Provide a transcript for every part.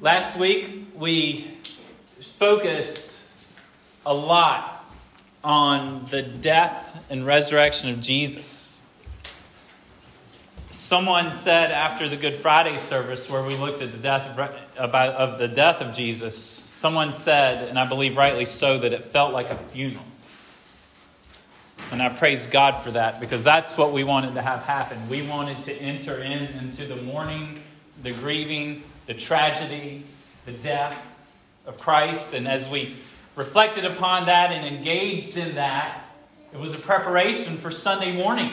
Last week, we focused a lot on the death and resurrection of Jesus. Someone said after the Good Friday service, where we looked at the death of, about, of the death of Jesus, someone said, and I believe rightly so, that it felt like a funeral. And I praise God for that because that's what we wanted to have happen. We wanted to enter in into the mourning, the grieving, the tragedy, the death of Christ. And as we reflected upon that and engaged in that, it was a preparation for Sunday morning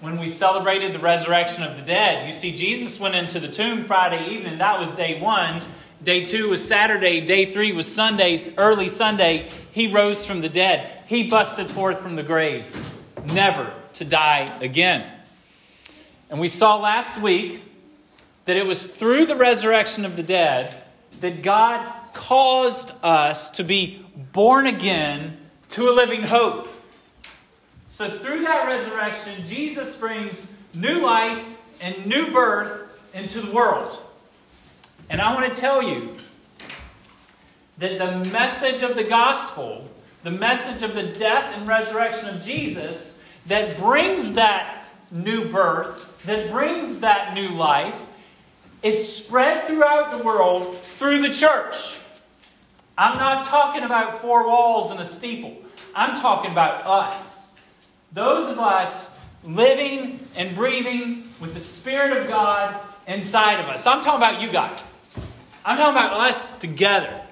when we celebrated the resurrection of the dead. You see, Jesus went into the tomb Friday evening. That was day one. Day two was Saturday. Day three was Sunday, early Sunday. He rose from the dead. He busted forth from the grave, never to die again. And we saw last week that it was through the resurrection of the dead that God caused us to be born again to a living hope. So, through that resurrection, Jesus brings new life and new birth into the world. And I want to tell you that the message of the gospel, the message of the death and resurrection of Jesus, that brings that new birth, that brings that new life, is spread throughout the world through the church. I'm not talking about four walls and a steeple. I'm talking about us. Those of us living and breathing with the Spirit of God inside of us. I'm talking about you guys. I'm talking about us together.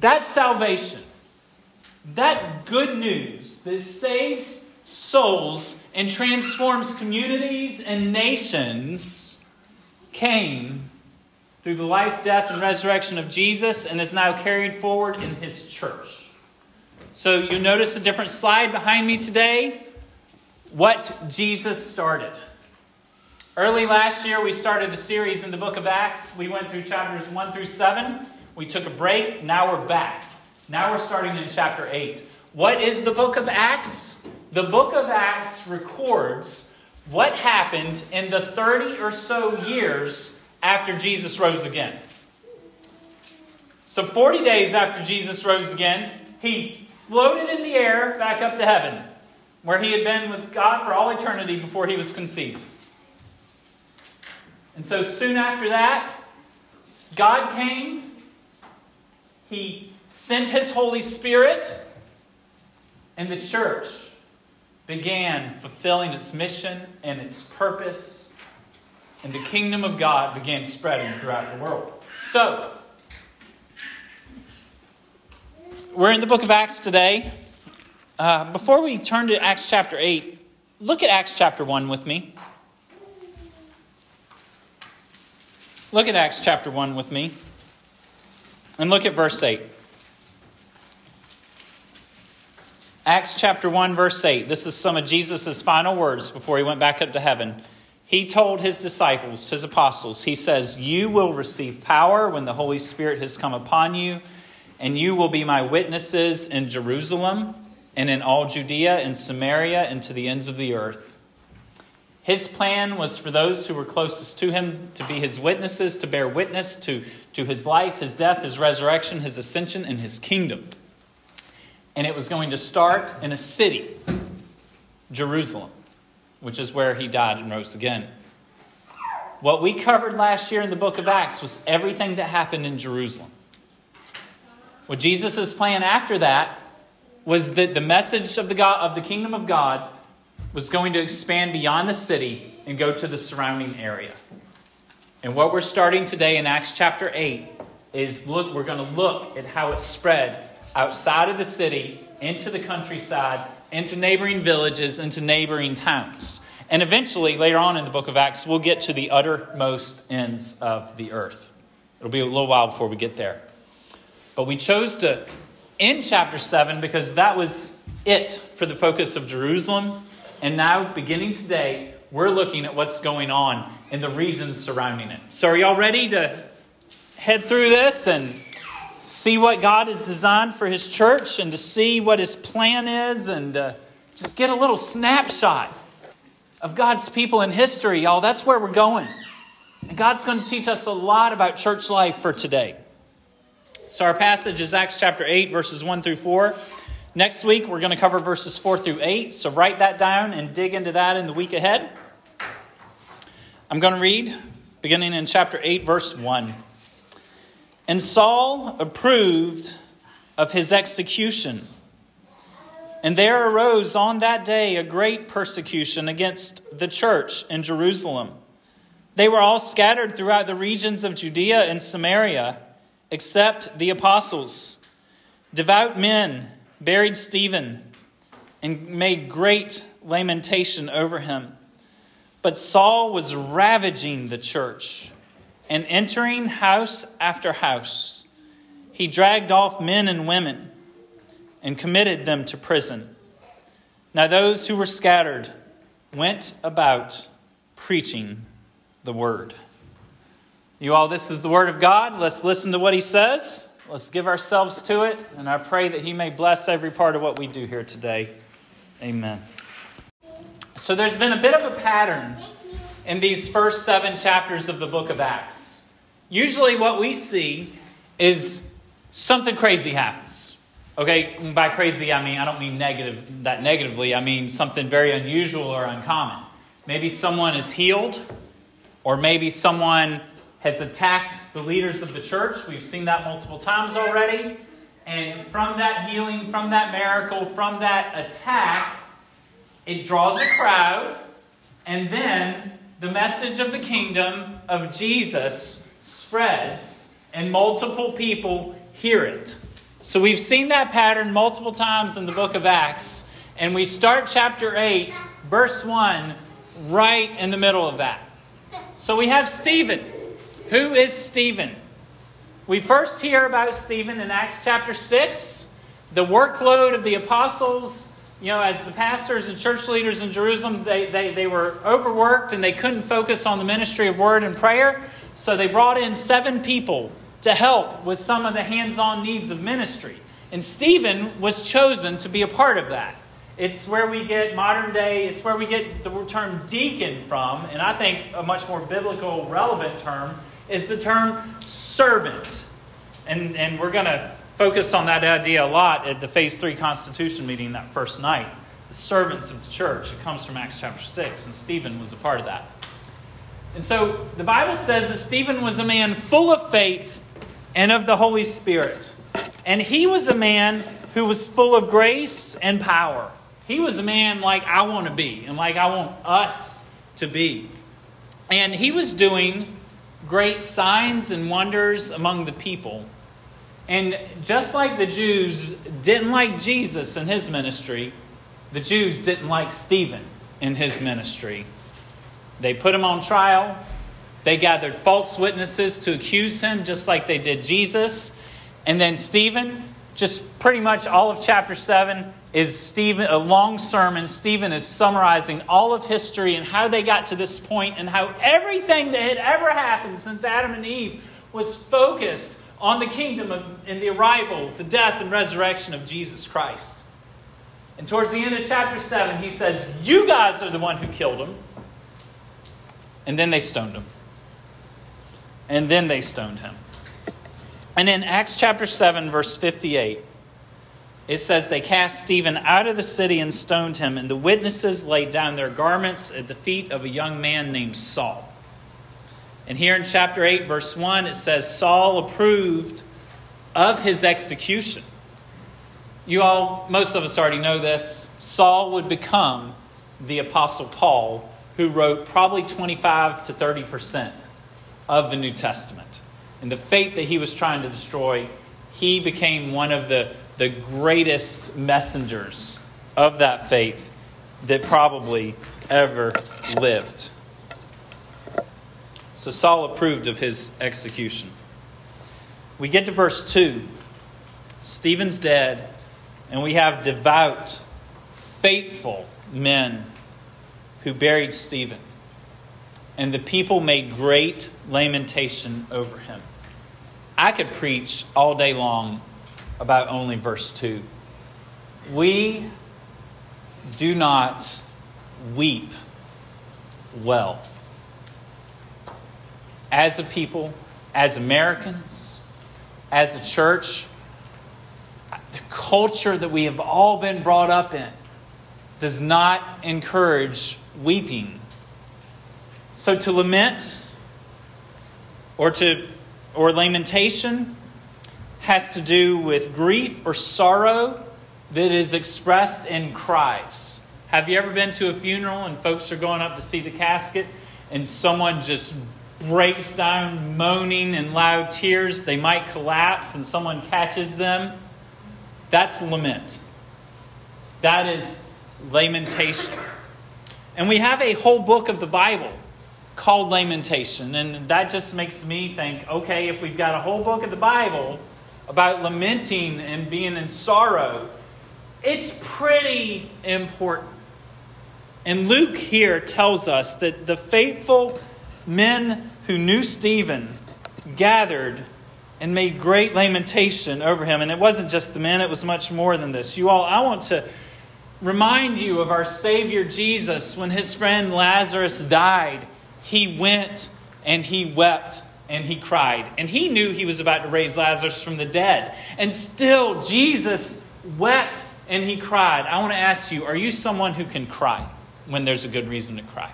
That salvation, that good news that saves souls and transforms communities and nations came through the life, death, and resurrection of Jesus and is now carried forward in his church. So you notice a different slide behind me today. What Jesus started. Early last year, we started a series in the book of Acts. We went through chapters 1 through 7. We took a break. Now we're back. Now we're starting in chapter 8. What is the book of Acts? The book of Acts records what happened in the 30 or so years after Jesus rose again. So, 40 days after Jesus rose again, he floated in the air back up to heaven, where he had been with God for all eternity before he was conceived. And so, soon after that, God came, he sent his Holy Spirit, and the church began fulfilling its mission and its purpose, and the kingdom of God began spreading throughout the world. So, we're in the book of Acts today. Uh, before we turn to Acts chapter 8, look at Acts chapter 1 with me. Look at Acts chapter 1 with me. And look at verse 8. Acts chapter 1, verse 8. This is some of Jesus' final words before he went back up to heaven. He told his disciples, his apostles, he says, You will receive power when the Holy Spirit has come upon you, and you will be my witnesses in Jerusalem and in all Judea and Samaria and to the ends of the earth. His plan was for those who were closest to him to be his witnesses, to bear witness to, to his life, his death, his resurrection, his ascension, and his kingdom and it was going to start in a city, Jerusalem, which is where he died and rose again. What we covered last year in the book of Acts was everything that happened in Jerusalem. What Jesus' plan after that was that the message of the, God, of the kingdom of God was going to expand beyond the city and go to the surrounding area. And what we're starting today in Acts chapter 8 is look, we're going to look at how it spread outside of the city, into the countryside, into neighboring villages, into neighboring towns. And eventually, later on in the book of Acts, we'll get to the uttermost ends of the earth. It'll be a little while before we get there. But we chose to end chapter 7 because that was it for the focus of Jerusalem. And now, beginning today, we're looking at what's going on in the regions surrounding it. So, are y'all ready to head through this and see what God has designed for His church and to see what His plan is and uh, just get a little snapshot of God's people in history, y'all. That's where we're going. And God's going to teach us a lot about church life for today. So, our passage is Acts chapter 8, verses 1 through 4. Next week, we're going to cover verses 4 through 8. So, write that down and dig into that in the week ahead. I'm going to read beginning in chapter 8, verse 1. And Saul approved of his execution. And there arose on that day a great persecution against the church in Jerusalem. They were all scattered throughout the regions of Judea and Samaria, except the apostles. Devout men buried Stephen and made great lamentation over him. But Saul was ravaging the church and entering house after house. He dragged off men and women and committed them to prison. Now, those who were scattered went about preaching the word. You all, this is the word of God. Let's listen to what he says. Let's give ourselves to it. And I pray that he may bless every part of what we do here today. Amen. So there's been a bit of a pattern in these first seven chapters of the book of Acts. Usually, what we see is something crazy happens. Okay, by crazy, I mean, I don't mean negative, that negatively. I mean something very unusual or uncommon. Maybe someone is healed or maybe someone has attacked the leaders of the church. We've seen that multiple times already. And from that healing, from that miracle, from that attack, it draws a crowd. And then the message of the kingdom of Jesus spreads, and multiple people hear it. So we've seen that pattern multiple times in the book of Acts. And we start chapter 8, verse 1, right in the middle of that. So we have Stephen. Who is Stephen? We first hear about Stephen in Acts chapter 6. The workload of the apostles, you know, as the pastors and church leaders in Jerusalem, they, they, they were overworked and they couldn't focus on the ministry of word and prayer. So they brought in seven people to help with some of the hands on needs of ministry. And Stephen was chosen to be a part of that. It's where we get modern day, it's where we get the term deacon from, and I think a much more biblical, relevant term is the term servant. And, and we're going to focus on that idea a lot at the Phase 3 Constitution meeting that first night. The servants of the church. It comes from Acts chapter 6, and Stephen was a part of that. And so the Bible says that Stephen was a man full of faith and of the Holy Spirit. And he was a man who was full of grace and power. He was a man like I want to be and like I want us to be. And he was doing great signs and wonders among the people. And just like the Jews didn't like Jesus in his ministry, the Jews didn't like Stephen in his ministry. They put him on trial. They gathered false witnesses to accuse him, just like they did Jesus. And then Stephen, just pretty much all of chapter 7, is Stephen, a long sermon. Stephen is summarizing all of history and how they got to this point and how everything that had ever happened since Adam and Eve was focused on the kingdom of, and the arrival, the death, and resurrection of Jesus Christ. And towards the end of chapter 7, he says, You guys are the one who killed him. And then they stoned him. And then they stoned him. And in Acts chapter 7, verse 58, it says they cast Stephen out of the city and stoned him, and the witnesses laid down their garments at the feet of a young man named Saul. And here in chapter 8, verse 1, it says Saul approved of his execution. You all, most of us already know this. Saul would become the Apostle Paul, who wrote probably 25 to 30 percent of the New Testament. And the faith that he was trying to destroy, he became one of the the greatest messengers of that faith that probably ever lived. So Saul approved of his execution. We get to verse 2. Stephen's dead, and we have devout, faithful men who buried Stephen. And the people made great lamentation over him. I could preach all day long about only verse 2. We do not weep well as a people, as Americans, as a church, the culture that we have all been brought up in does not encourage weeping. So to lament or to or lamentation has to do with grief or sorrow that is expressed in cries. Have you ever been to a funeral and folks are going up to see the casket and someone just breaks down moaning in loud tears? They might collapse and someone catches them. That's lament. That is lamentation. And we have a whole book of the Bible called Lamentation. And that just makes me think okay, if we've got a whole book of the Bible about lamenting and being in sorrow, it's pretty important. And Luke here tells us that the faithful men who knew Stephen gathered and made great lamentation over him. And it wasn't just the men, it was much more than this. You all, I want to remind you of our Savior Jesus when his friend Lazarus died. He went and he wept and he cried. And he knew he was about to raise Lazarus from the dead. And still, Jesus wept and he cried. I want to ask you are you someone who can cry when there's a good reason to cry?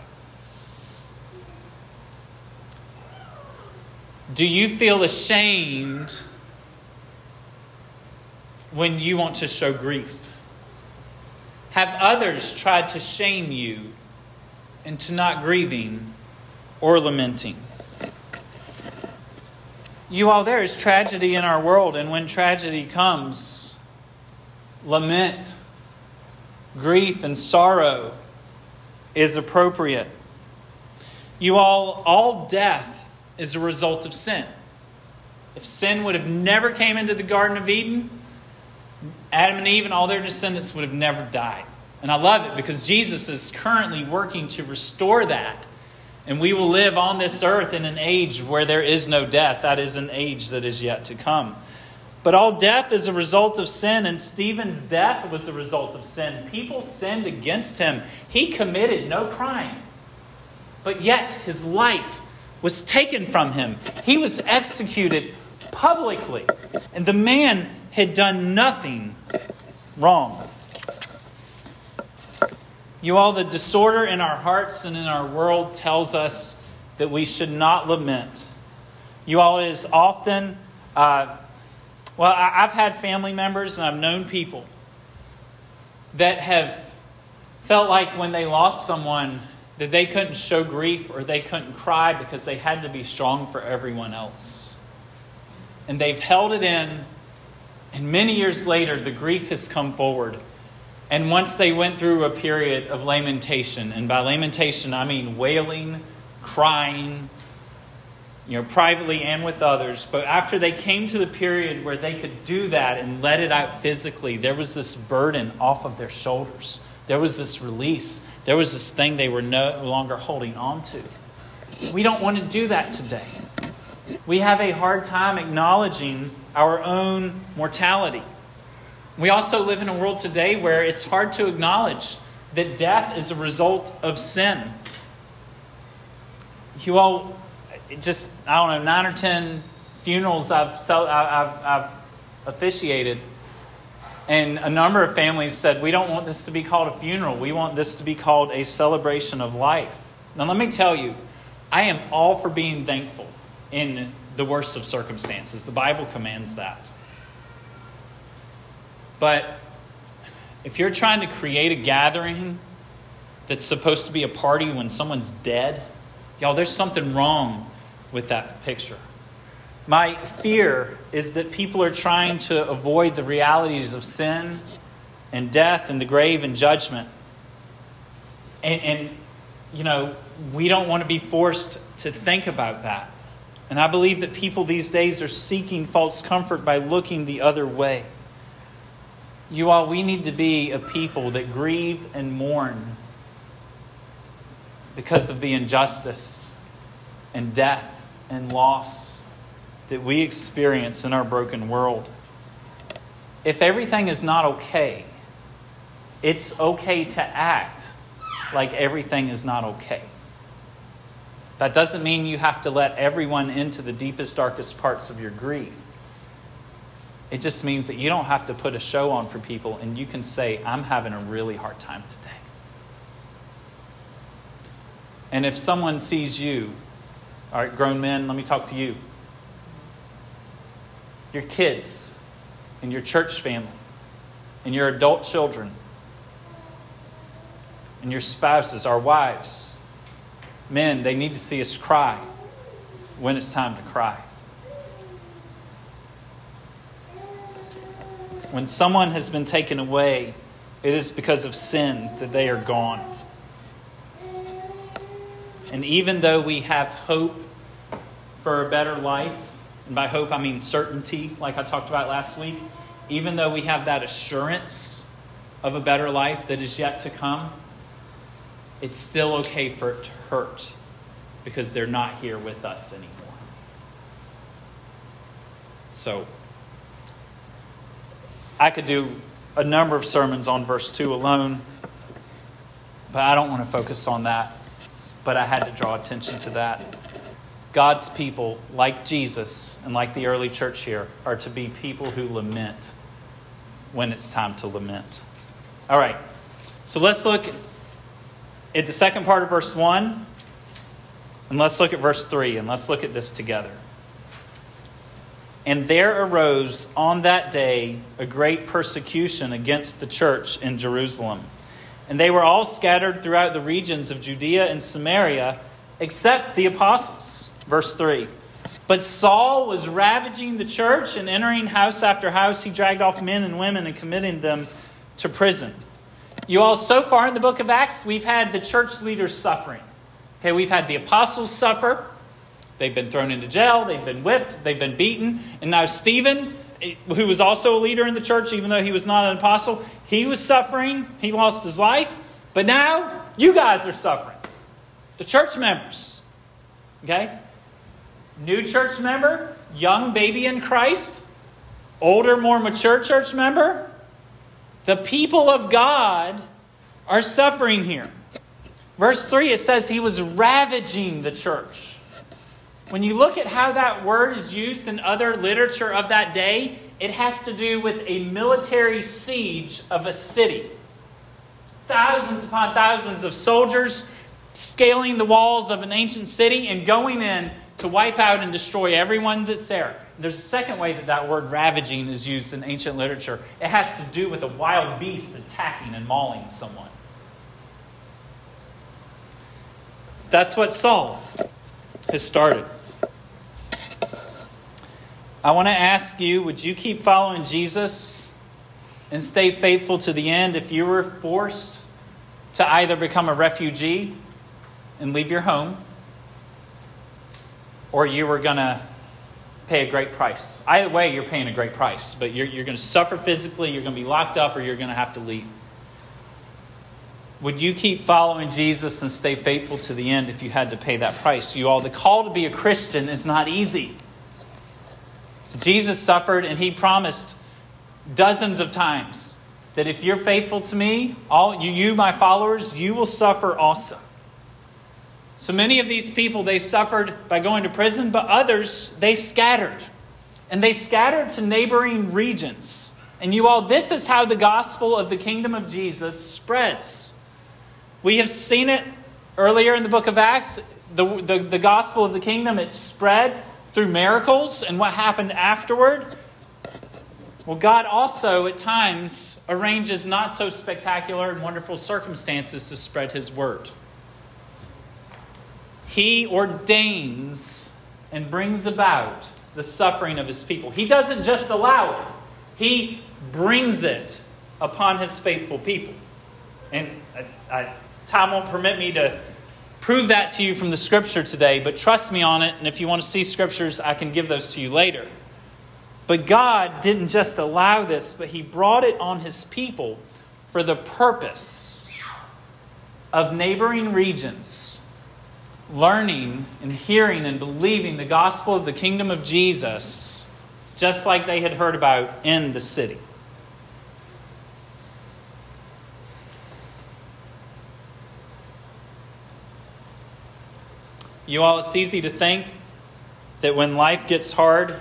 Do you feel ashamed when you want to show grief? Have others tried to shame you into not grieving or lamenting? You all, there is tragedy in our world, and when tragedy comes, lament, grief, and sorrow is appropriate. You all, all death is a result of sin. If sin would have never came into the Garden of Eden, Adam and Eve and all their descendants would have never died. And I love it because Jesus is currently working to restore that. And we will live on this earth in an age where there is no death. That is an age that is yet to come. But all death is a result of sin, and Stephen's death was a result of sin. People sinned against him. He committed no crime. But yet his life was taken from him. He was executed publicly, and the man had done nothing wrong. You all, the disorder in our hearts and in our world tells us that we should not lament. You all, is often, uh, well, I've had family members and I've known people that have felt like when they lost someone, that they couldn't show grief or they couldn't cry because they had to be strong for everyone else. And they've held it in, and many years later, the grief has come forward. And once they went through a period of lamentation, and by lamentation I mean wailing, crying, you know, privately and with others. But after they came to the period where they could do that and let it out physically, there was this burden off of their shoulders. There was this release. There was this thing they were no longer holding on to. We don't want to do that today. We have a hard time acknowledging our own mortality. We also live in a world today where it's hard to acknowledge that death is a result of sin. You all, just, I don't know, nine or ten funerals I've, I've, I've officiated and a number of families said, We don't want this to be called a funeral. We want this to be called a celebration of life. Now, let me tell you, I am all for being thankful in the worst of circumstances. The Bible commands that. But if you're trying to create a gathering that's supposed to be a party when someone's dead, y'all, there's something wrong with that picture. My fear is that people are trying to avoid the realities of sin and death and the grave and judgment. And, and, you know, we don't want to be forced to think about that. And I believe that people these days are seeking false comfort by looking the other way. You all, we need to be a people that grieve and mourn because of the injustice and death and loss that we experience in our broken world. If everything is not okay, it's okay to act like everything is not okay. That doesn't mean you have to let everyone into the deepest, darkest parts of your grief. It just means that you don't have to put a show on for people and you can say, I'm having a really hard time today. And if someone sees you, all right, grown men, let me talk to you. Your kids and your church family and your adult children and your spouses, our wives, men, they need to see us cry when it's time to cry. When someone has been taken away, it is because of sin that they are gone. And even though we have hope for a better life, and by hope I mean certainty, like I talked about last week, even though we have that assurance of a better life that is yet to come, it's still okay for it to hurt because they're not here with us anymore. So, I could do a number of sermons on verse 2 alone, but I don't want to focus on that. But I had to draw attention to that. God's people, like Jesus and like the early church here, are to be people who lament when it's time to lament. All right, so let's look at the second part of verse 1, and let's look at verse 3, and let's look at this together. And there arose on that day a great persecution against the church in Jerusalem. And they were all scattered throughout the regions of Judea and Samaria, except the apostles. Verse 3. But Saul was ravaging the church and entering house after house. He dragged off men and women and committing them to prison. You all, so far in the book of Acts, we've had the church leaders suffering. Okay, we've had the apostles suffer. They've been thrown into jail, they've been whipped, they've been beaten. And now Stephen, who was also a leader in the church, even though he was not an apostle, he was suffering. He lost his life. But now you guys are suffering. The church members. Okay? New church member, young baby in Christ, older, more mature church member. The people of God are suffering here. Verse 3, it says he was ravaging the church. When you look at how that word is used in other literature of that day, it has to do with a military siege of a city. Thousands upon thousands of soldiers scaling the walls of an ancient city and going in to wipe out and destroy everyone that's there. There's a second way that that word ravaging is used in ancient literature. It has to do with a wild beast attacking and mauling someone. That's what Saul has started. I want to ask you would you keep following Jesus and stay faithful to the end if you were forced to either become a refugee and leave your home or you were going to pay a great price? Either way, you're paying a great price, but you're, you're going to suffer physically, you're going to be locked up, or you're going to have to leave. Would you keep following Jesus and stay faithful to the end if you had to pay that price? You all, the call to be a Christian is not easy. Jesus suffered and he promised dozens of times that if you're faithful to me, all you, you my followers, you will suffer also. So many of these people they suffered by going to prison, but others they scattered. And they scattered to neighboring regions. And you all, this is how the gospel of the kingdom of Jesus spreads. We have seen it earlier in the book of Acts. The, the, the gospel of the kingdom, it spread through miracles and what happened afterward. Well, God also at times arranges not so spectacular and wonderful circumstances to spread his word. He ordains and brings about the suffering of his people. He doesn't just allow it, he brings it upon his faithful people. And I, I, time won't permit me to prove that to you from the scripture today, but trust me on it. And if you want to see scriptures, I can give those to you later. But God didn't just allow this, but He brought it on His people for the purpose of neighboring regions learning and hearing and believing the gospel of the kingdom of Jesus, just like they had heard about in the city. You all, it's easy to think that when life gets hard,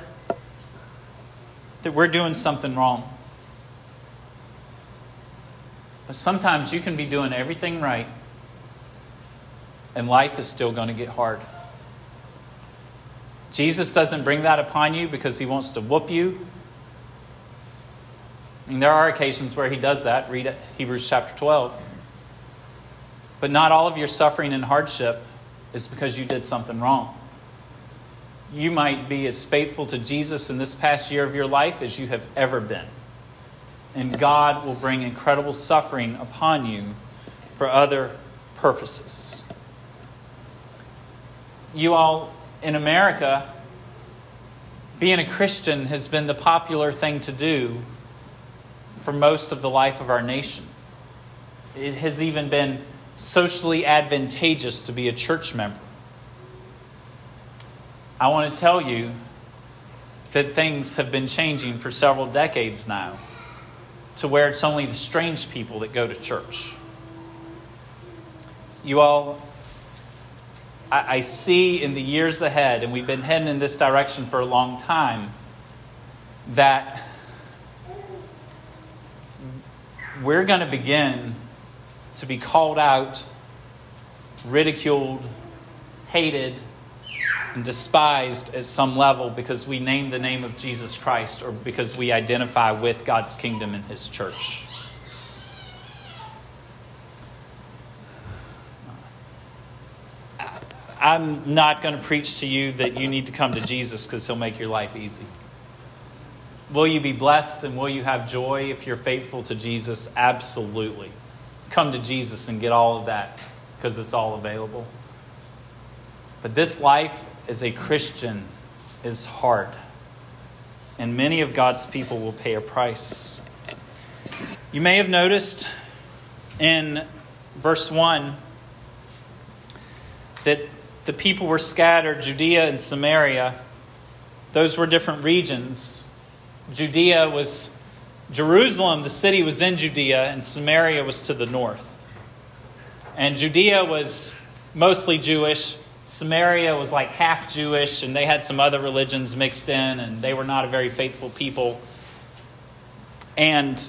that we're doing something wrong. But sometimes you can be doing everything right, and life is still going to get hard. Jesus doesn't bring that upon you because he wants to whoop you. Mean, there are occasions where he does that. Read Hebrews chapter 12. But not all of your suffering and hardship is because you did something wrong. You might be as faithful to Jesus in this past year of your life as you have ever been. And God will bring incredible suffering upon you for other purposes. You all in America, being a Christian has been the popular thing to do for most of the life of our nation. It has even been socially advantageous to be a church member. I want to tell you that things have been changing for several decades now to where it's only the strange people that go to church. You all, I, I see in the years ahead, and we've been heading in this direction for a long time, that we're going to begin to be called out, ridiculed, hated, and despised at some level because we name the name of Jesus Christ or because we identify with God's kingdom and His church. I'm not going to preach to you that you need to come to Jesus because He'll make your life easy. Will you be blessed and will you have joy if you're faithful to Jesus? Absolutely. Come to Jesus and get all of that because it's all available. But this life as a Christian is hard, and many of God's people will pay a price. You may have noticed in verse 1 that the people were scattered, Judea and Samaria. Those were different regions. Judea was Jerusalem, the city was in Judea, and Samaria was to the north. And Judea was mostly Jewish. Samaria was like half Jewish, and they had some other religions mixed in, and they were not a very faithful people. And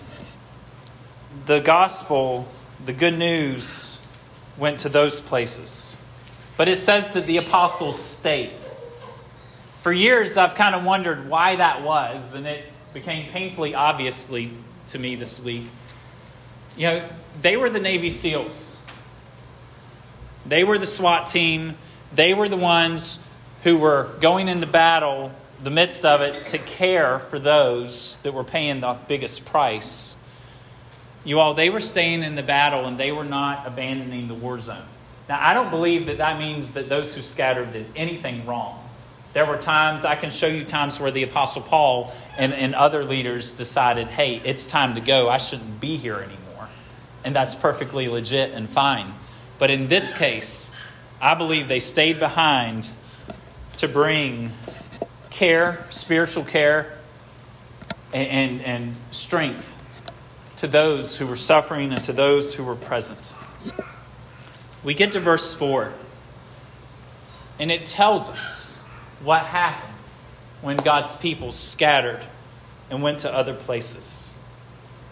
the gospel, the good news, went to those places. But it says that the apostles stayed. For years, I've kind of wondered why that was, and it became painfully obviously to me this week. You know, they were the Navy SEALs. They were the SWAT team. They were the ones who were going into battle, the midst of it, to care for those that were paying the biggest price. You all, they were staying in the battle and they were not abandoning the war zone. Now, I don't believe that that means that those who scattered did anything wrong. There were times, I can show you times where the Apostle Paul and, and other leaders decided, hey, it's time to go. I shouldn't be here anymore. And that's perfectly legit and fine. But in this case, I believe they stayed behind to bring care, spiritual care, and, and, and strength to those who were suffering and to those who were present. We get to verse 4, and it tells us what happened when God's people scattered and went to other places.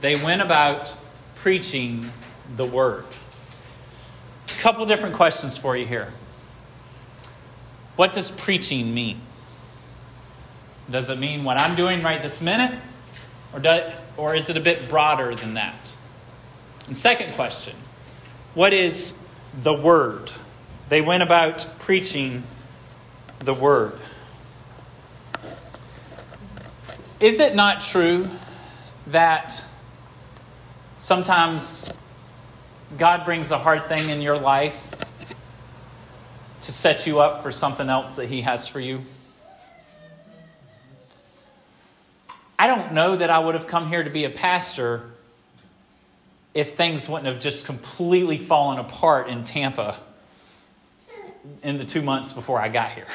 They went about preaching the word. A couple different questions for you here. What does preaching mean? Does it mean what I'm doing right this minute? Or, do, or is it a bit broader than that? And second question What is the word. They went about preaching the word. Is it not true that sometimes God brings a hard thing in your life to set you up for something else that He has for you? I don't know that I would have come here to be a pastor if things wouldn't have just completely fallen apart in Tampa in the two months before I got here.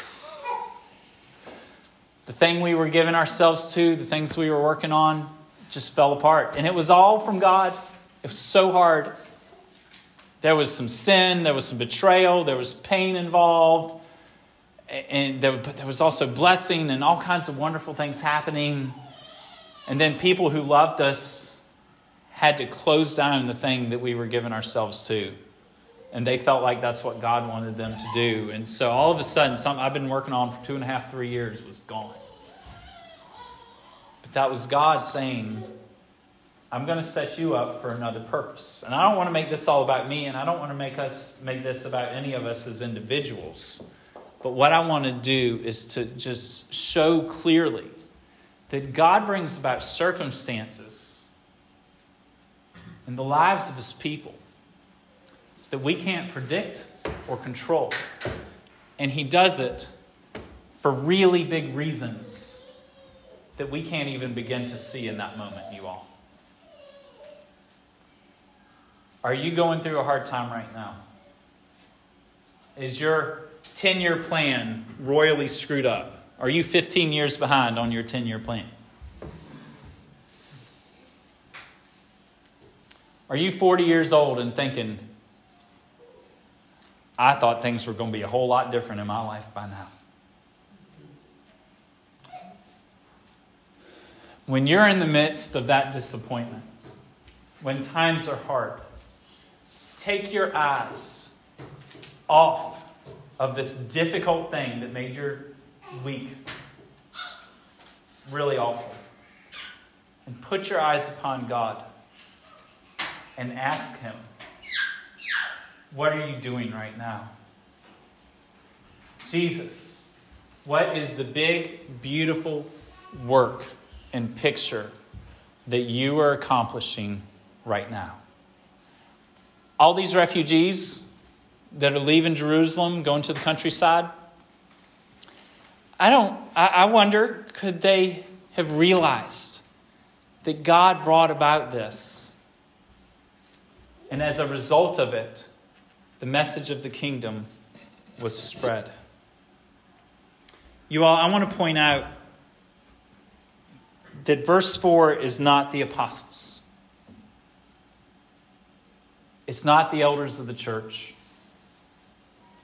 The thing we were giving ourselves to, the things we were working on, just fell apart. And it was all from God. It was so hard. There was some sin, there was some betrayal, there was pain involved. and there, but there was also blessing and all kinds of wonderful things happening. And then people who loved us had to close down the thing that we were giving ourselves to. And they felt like that's what God wanted them to do. And so all of a sudden, something I've been working on for two and a half, three years was gone. But that was God saying, I'm going to set you up for another purpose. And I don't want to make this all about me, and I don't want to make us make this about any of us as individuals. But what I want to do is to just show clearly that God brings about circumstances in the lives of his people that we can't predict or control. And he does it for really big reasons that we can't even begin to see in that moment, you all. Are you going through a hard time right now? Is your 10 year plan royally screwed up? Are you 15 years behind on your 10 year plan? Are you 40 years old and thinking, I thought things were going to be a whole lot different in my life by now? When you're in the midst of that disappointment, when times are hard, take your eyes off of this difficult thing that made your week really awful. And put your eyes upon God and ask Him, What are you doing right now? Jesus, what is the big, beautiful work and picture that you are accomplishing right now? All these refugees that are leaving Jerusalem, going to the countryside, I don't, I, wonder, could they have realized that God brought about this? And as a result of it, the message of the kingdom was spread. You all, I want to point out that verse 4 is not the apostles, it's not the elders of the church.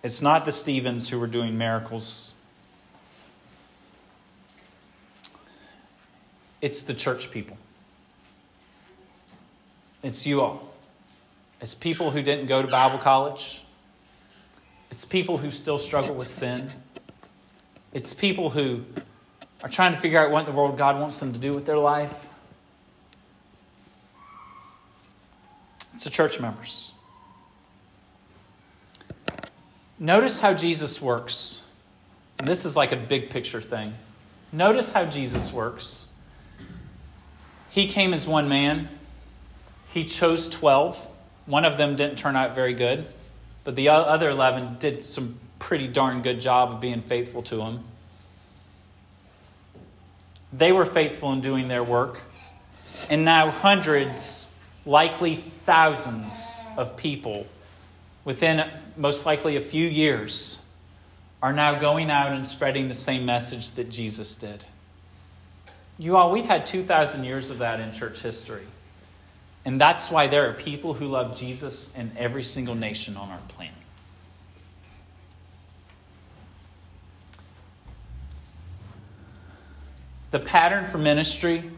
It's not the Stephens who were doing miracles. It's the church people. It's you all. It's people who didn't go to Bible college. It's people who still struggle with sin. It's people who are trying to figure out what in the world God wants them to do with their life. It's the church members. Notice how Jesus works. And this is like a big picture thing. Notice how Jesus works. He came as one man, he chose 12. One of them didn't turn out very good, but the other 11 did some pretty darn good job of being faithful to him. They were faithful in doing their work. And now, hundreds, likely thousands of people within most likely a few years, are now going out and spreading the same message that Jesus did. You all, we've had 2,000 years of that in church history. And that's why there are people who love Jesus in every single nation on our planet. The pattern for ministry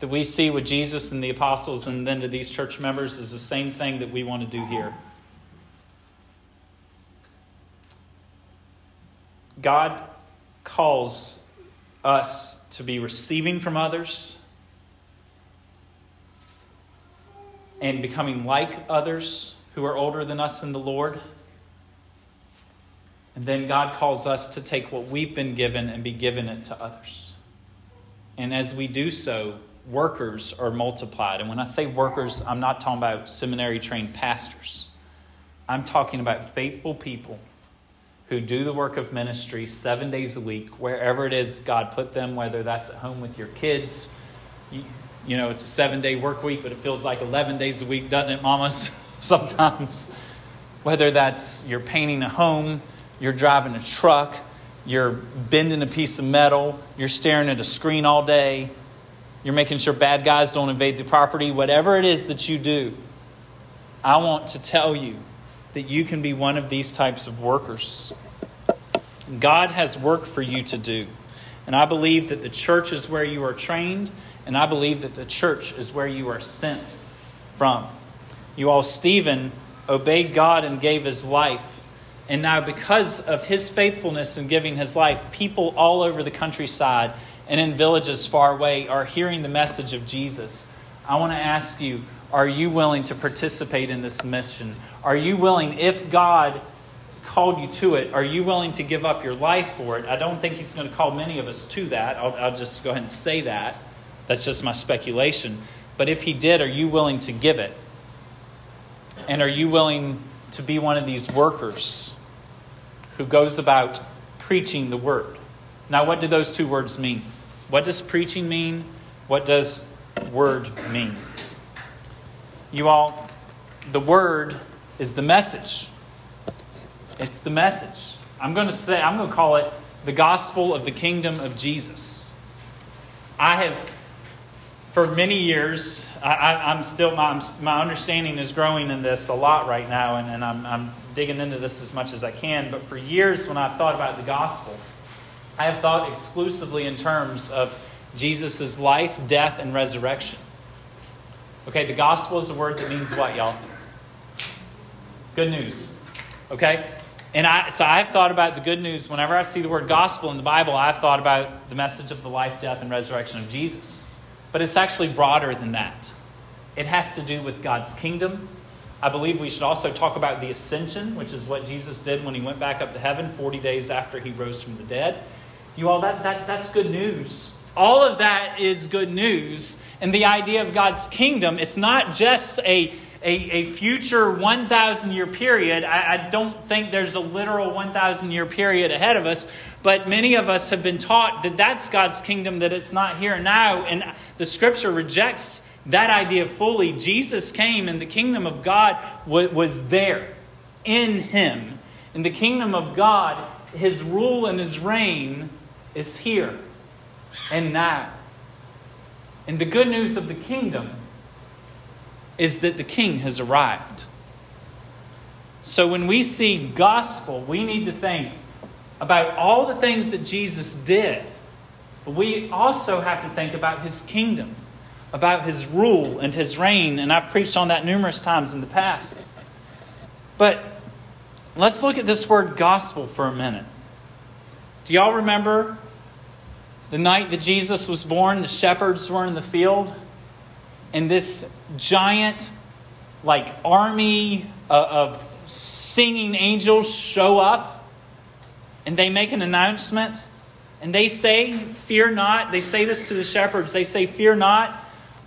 that we see with Jesus and the apostles and then to these church members is the same thing that we want to do here. God calls us to be receiving from others and becoming like others who are older than us in the Lord. And then God calls us to take what we've been given and be given it to others. And as we do so, workers are multiplied. And when I say workers, I'm not talking about seminary trained pastors, I'm talking about faithful people who do the work of ministry seven days a week, wherever it is God put them, whether that's at home with your kids. You know, it's a seven day work week, but it feels like 11 days a week, doesn't it, mamas? Sometimes. Whether that's you're painting a home, you're driving a truck, you're bending a piece of metal, you're staring at a screen all day, you're making sure bad guys don't invade the property, whatever it is that you do, I want to tell you that you can be one of these types of workers. God has work for you to do. And I believe that the church is where you are trained, and I believe that the church is where you are sent from. You all, Stephen obeyed God and gave his life. And now, because of his faithfulness in giving his life, people all over the countryside and in villages far away are hearing the message of Jesus. I want to ask you are you willing to participate in this mission? Are you willing, if God called you to it, are you willing to give up your life for it? I don't think He's going to call many of us to that. I'll, I'll just go ahead and say that. That's just my speculation. But if He did, are you willing to give it? And are you willing to be one of these workers who goes about preaching the word? Now, what do those two words mean? What does preaching mean? What does word mean? You all, the word is the message. It's the message. I'm going to say, I'm going to call it the gospel of the kingdom of Jesus. I have, for many years, I, am still, my, my understanding is growing in this a lot right now, and, and I'm, I'm digging into this as much as I can. But for years, when I've thought about the gospel, I have thought exclusively in terms of Jesus' life, death, and resurrection. Okay, the gospel is a word that means what, y'all? Good news. Okay? And I, so I've thought about the good news. Whenever I see the word gospel in the Bible, I've thought about the message of the life, death, and resurrection of Jesus. But it's actually broader than that. It has to do with God's kingdom. I believe we should also talk about the ascension, which is what Jesus did when he went back up to heaven 40 days after he rose from the dead. You all, that, that, that's good news. All of that is good news and the idea of God's kingdom, it's not just a, a, a future 1,000 year period. I, I don't think there's a literal 1,000 year period ahead of us, but many of us have been taught that that's God's kingdom, that it's not here now. And the scripture rejects that idea fully. Jesus came, and the kingdom of God was, was there in him. In the kingdom of God, his rule and his reign is here and now. And the good news of the kingdom is that the king has arrived. So when we see gospel, we need to think about all the things that Jesus did. But we also have to think about his kingdom, about his rule and his reign. And I've preached on that numerous times in the past. But let's look at this word gospel for a minute. Do y'all remember the night that Jesus was born, the shepherds were in the field, and this giant, like, army uh, of singing angels show up, and they make an announcement, and they say, Fear not. They say this to the shepherds. They say, Fear not.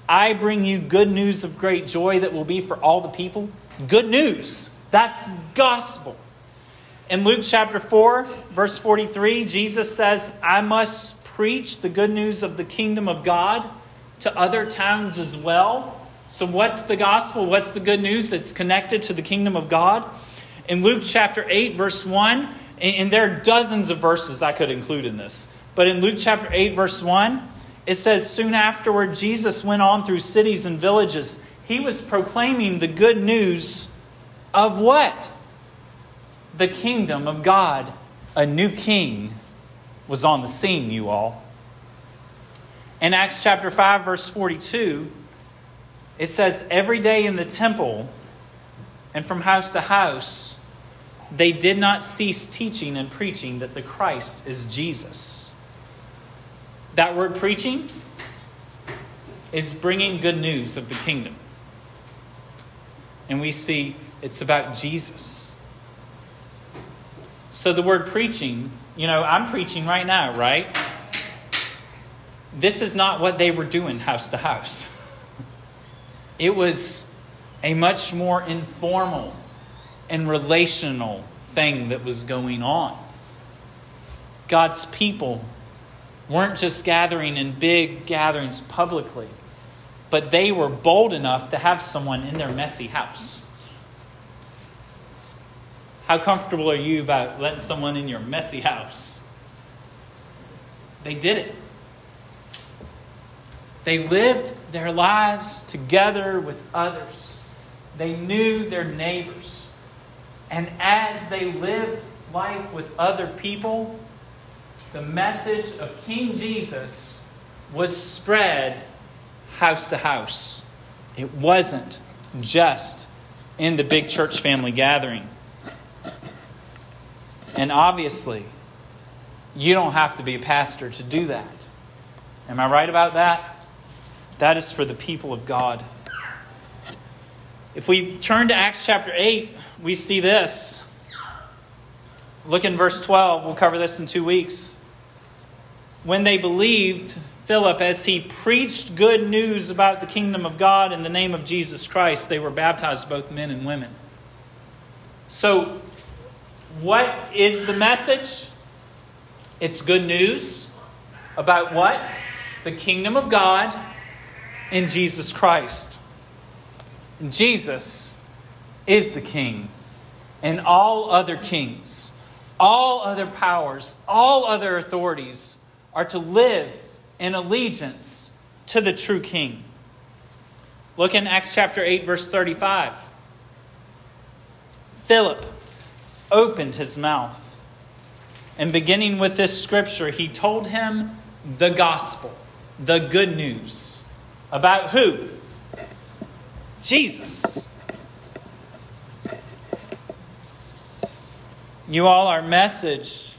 I bring you good news of great joy that will be for all the people. Good news. That's gospel. In Luke chapter 4, verse 43, Jesus says, I must preach the good news of the kingdom of God to other towns as well. So, what's the gospel? What's the good news that's connected to the kingdom of God? In Luke chapter 8, verse 1, and there are dozens of verses I could include in this, but in Luke chapter 8, verse 1, it says, Soon afterward, Jesus went on through cities and villages. He was proclaiming the good news of what? The kingdom of God. A new king was on the scene, you all. In Acts chapter 5, verse 42, it says, Every day in the temple and from house to house, they did not cease teaching and preaching that the Christ is Jesus. That word preaching is bringing good news of the kingdom. And we see it's about Jesus. So the word preaching you know, I'm preaching right now, right? This is not what they were doing house to house. It was a much more informal and relational thing that was going on. God's people weren't just gathering in big gatherings publicly, but they were bold enough to have someone in their messy house. How comfortable are you about letting someone in your messy house? They did it. They lived their lives together with others. They knew their neighbors. And as they lived life with other people, the message of King Jesus was spread house to house. It wasn't just in the big church family gathering. And obviously, you don't have to be a pastor to do that. Am I right about that? That is for the people of God. If we turn to Acts chapter 8, we see this. Look in verse 12. We'll cover this in two weeks. When they believed Philip as he preached good news about the kingdom of God in the name of Jesus Christ, they were baptized, both men and women. So, what is the message? It's good news about what? The kingdom of God in Jesus Christ. Jesus is the king, and all other kings, all other powers, all other authorities are to live in allegiance to the true king. Look in Acts chapter 8, verse 35. Philip opened his mouth, and beginning with this scripture, he told him the gospel, the good news. About who? Jesus. You all, our message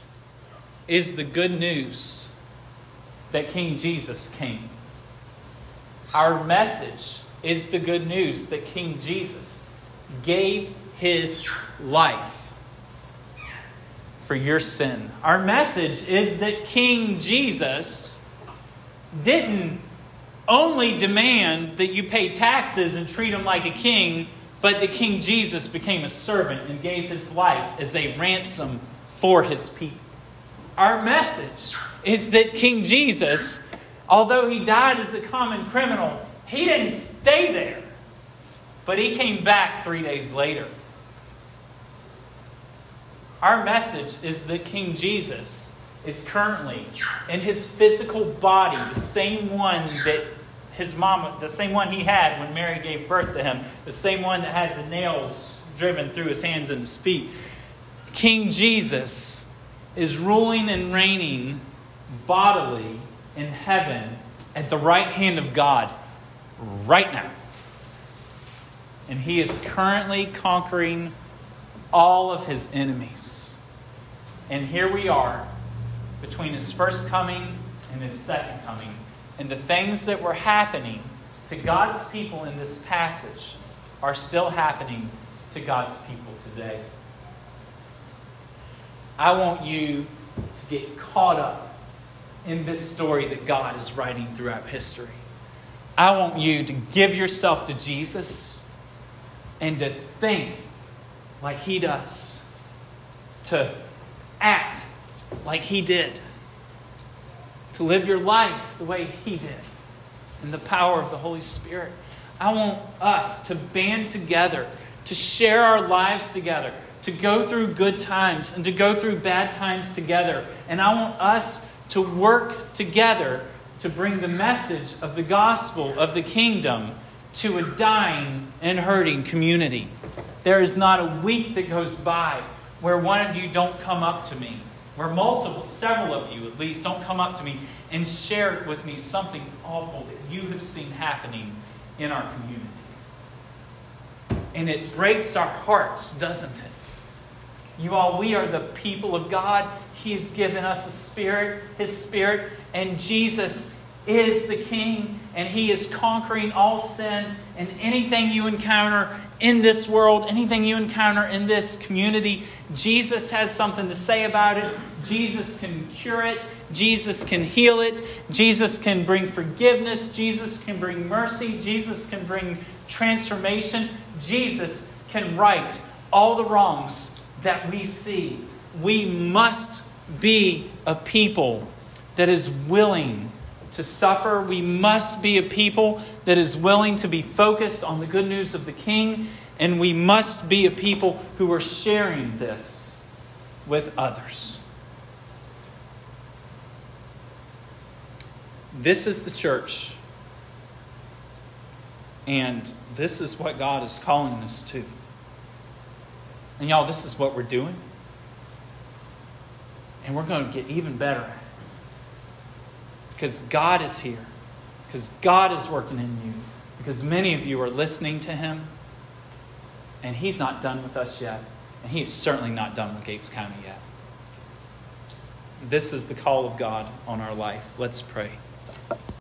is the good news that King Jesus came. Our message is the good news that King Jesus gave his life for your sin. Our message is that King Jesus didn't only demand that you pay taxes and treat him like a king, but the King Jesus became a servant and gave his life as a ransom for his people. Our message is that King Jesus, although he died as a common criminal, he didn't stay there, but he came back three days later. Our message is that King Jesus is currently in his physical body, the same one that his mom, the same one he had when Mary gave birth to him, the same one that had the nails driven through his hands and his feet. King Jesus is ruling and reigning bodily in heaven at the right hand of God right now. And he is currently conquering all of his enemies. And here we are between his first coming and his second coming. And the things that were happening to God's people in this passage are still happening to God's people today. I want you to get caught up in this story that God is writing throughout history. I want you to give yourself to Jesus and to think like He does, to act like He did, to live your life the way He did, in the power of the Holy Spirit. I want us to band together, to share our lives together, to go through good times and to go through bad times together. And I want us to work together to bring the message of the gospel of the kingdom to a dying and hurting community. There is not a week that goes by where one of you don't come up to me, where multiple, several of you at least, don't come up to me and share with me something awful that you have seen happening in our community. And it breaks our hearts, doesn't it? You all, we are the people of God. He's given us a spirit, His spirit, and Jesus is the King, and He is conquering all sin and anything you encounter in this world, anything you encounter in this community. Jesus has something to say about it. Jesus can cure it. Jesus can heal it. Jesus can bring forgiveness. Jesus can bring mercy. Jesus can bring transformation. Jesus can right all the wrongs that we see. We must be a people that is willing to suffer. We must be a people that is willing to be focused on the good news of the King. And we must be a people who are sharing this with others. This is the church. And this is what God is calling us to. And y'all, this is what we're doing. And we're going to get even better. Because God is here. Because God is working in you. Because many of you are listening to Him. And He's not done with us yet. And He is certainly not done with Gates County yet. This is the call of God on our life. Let's pray.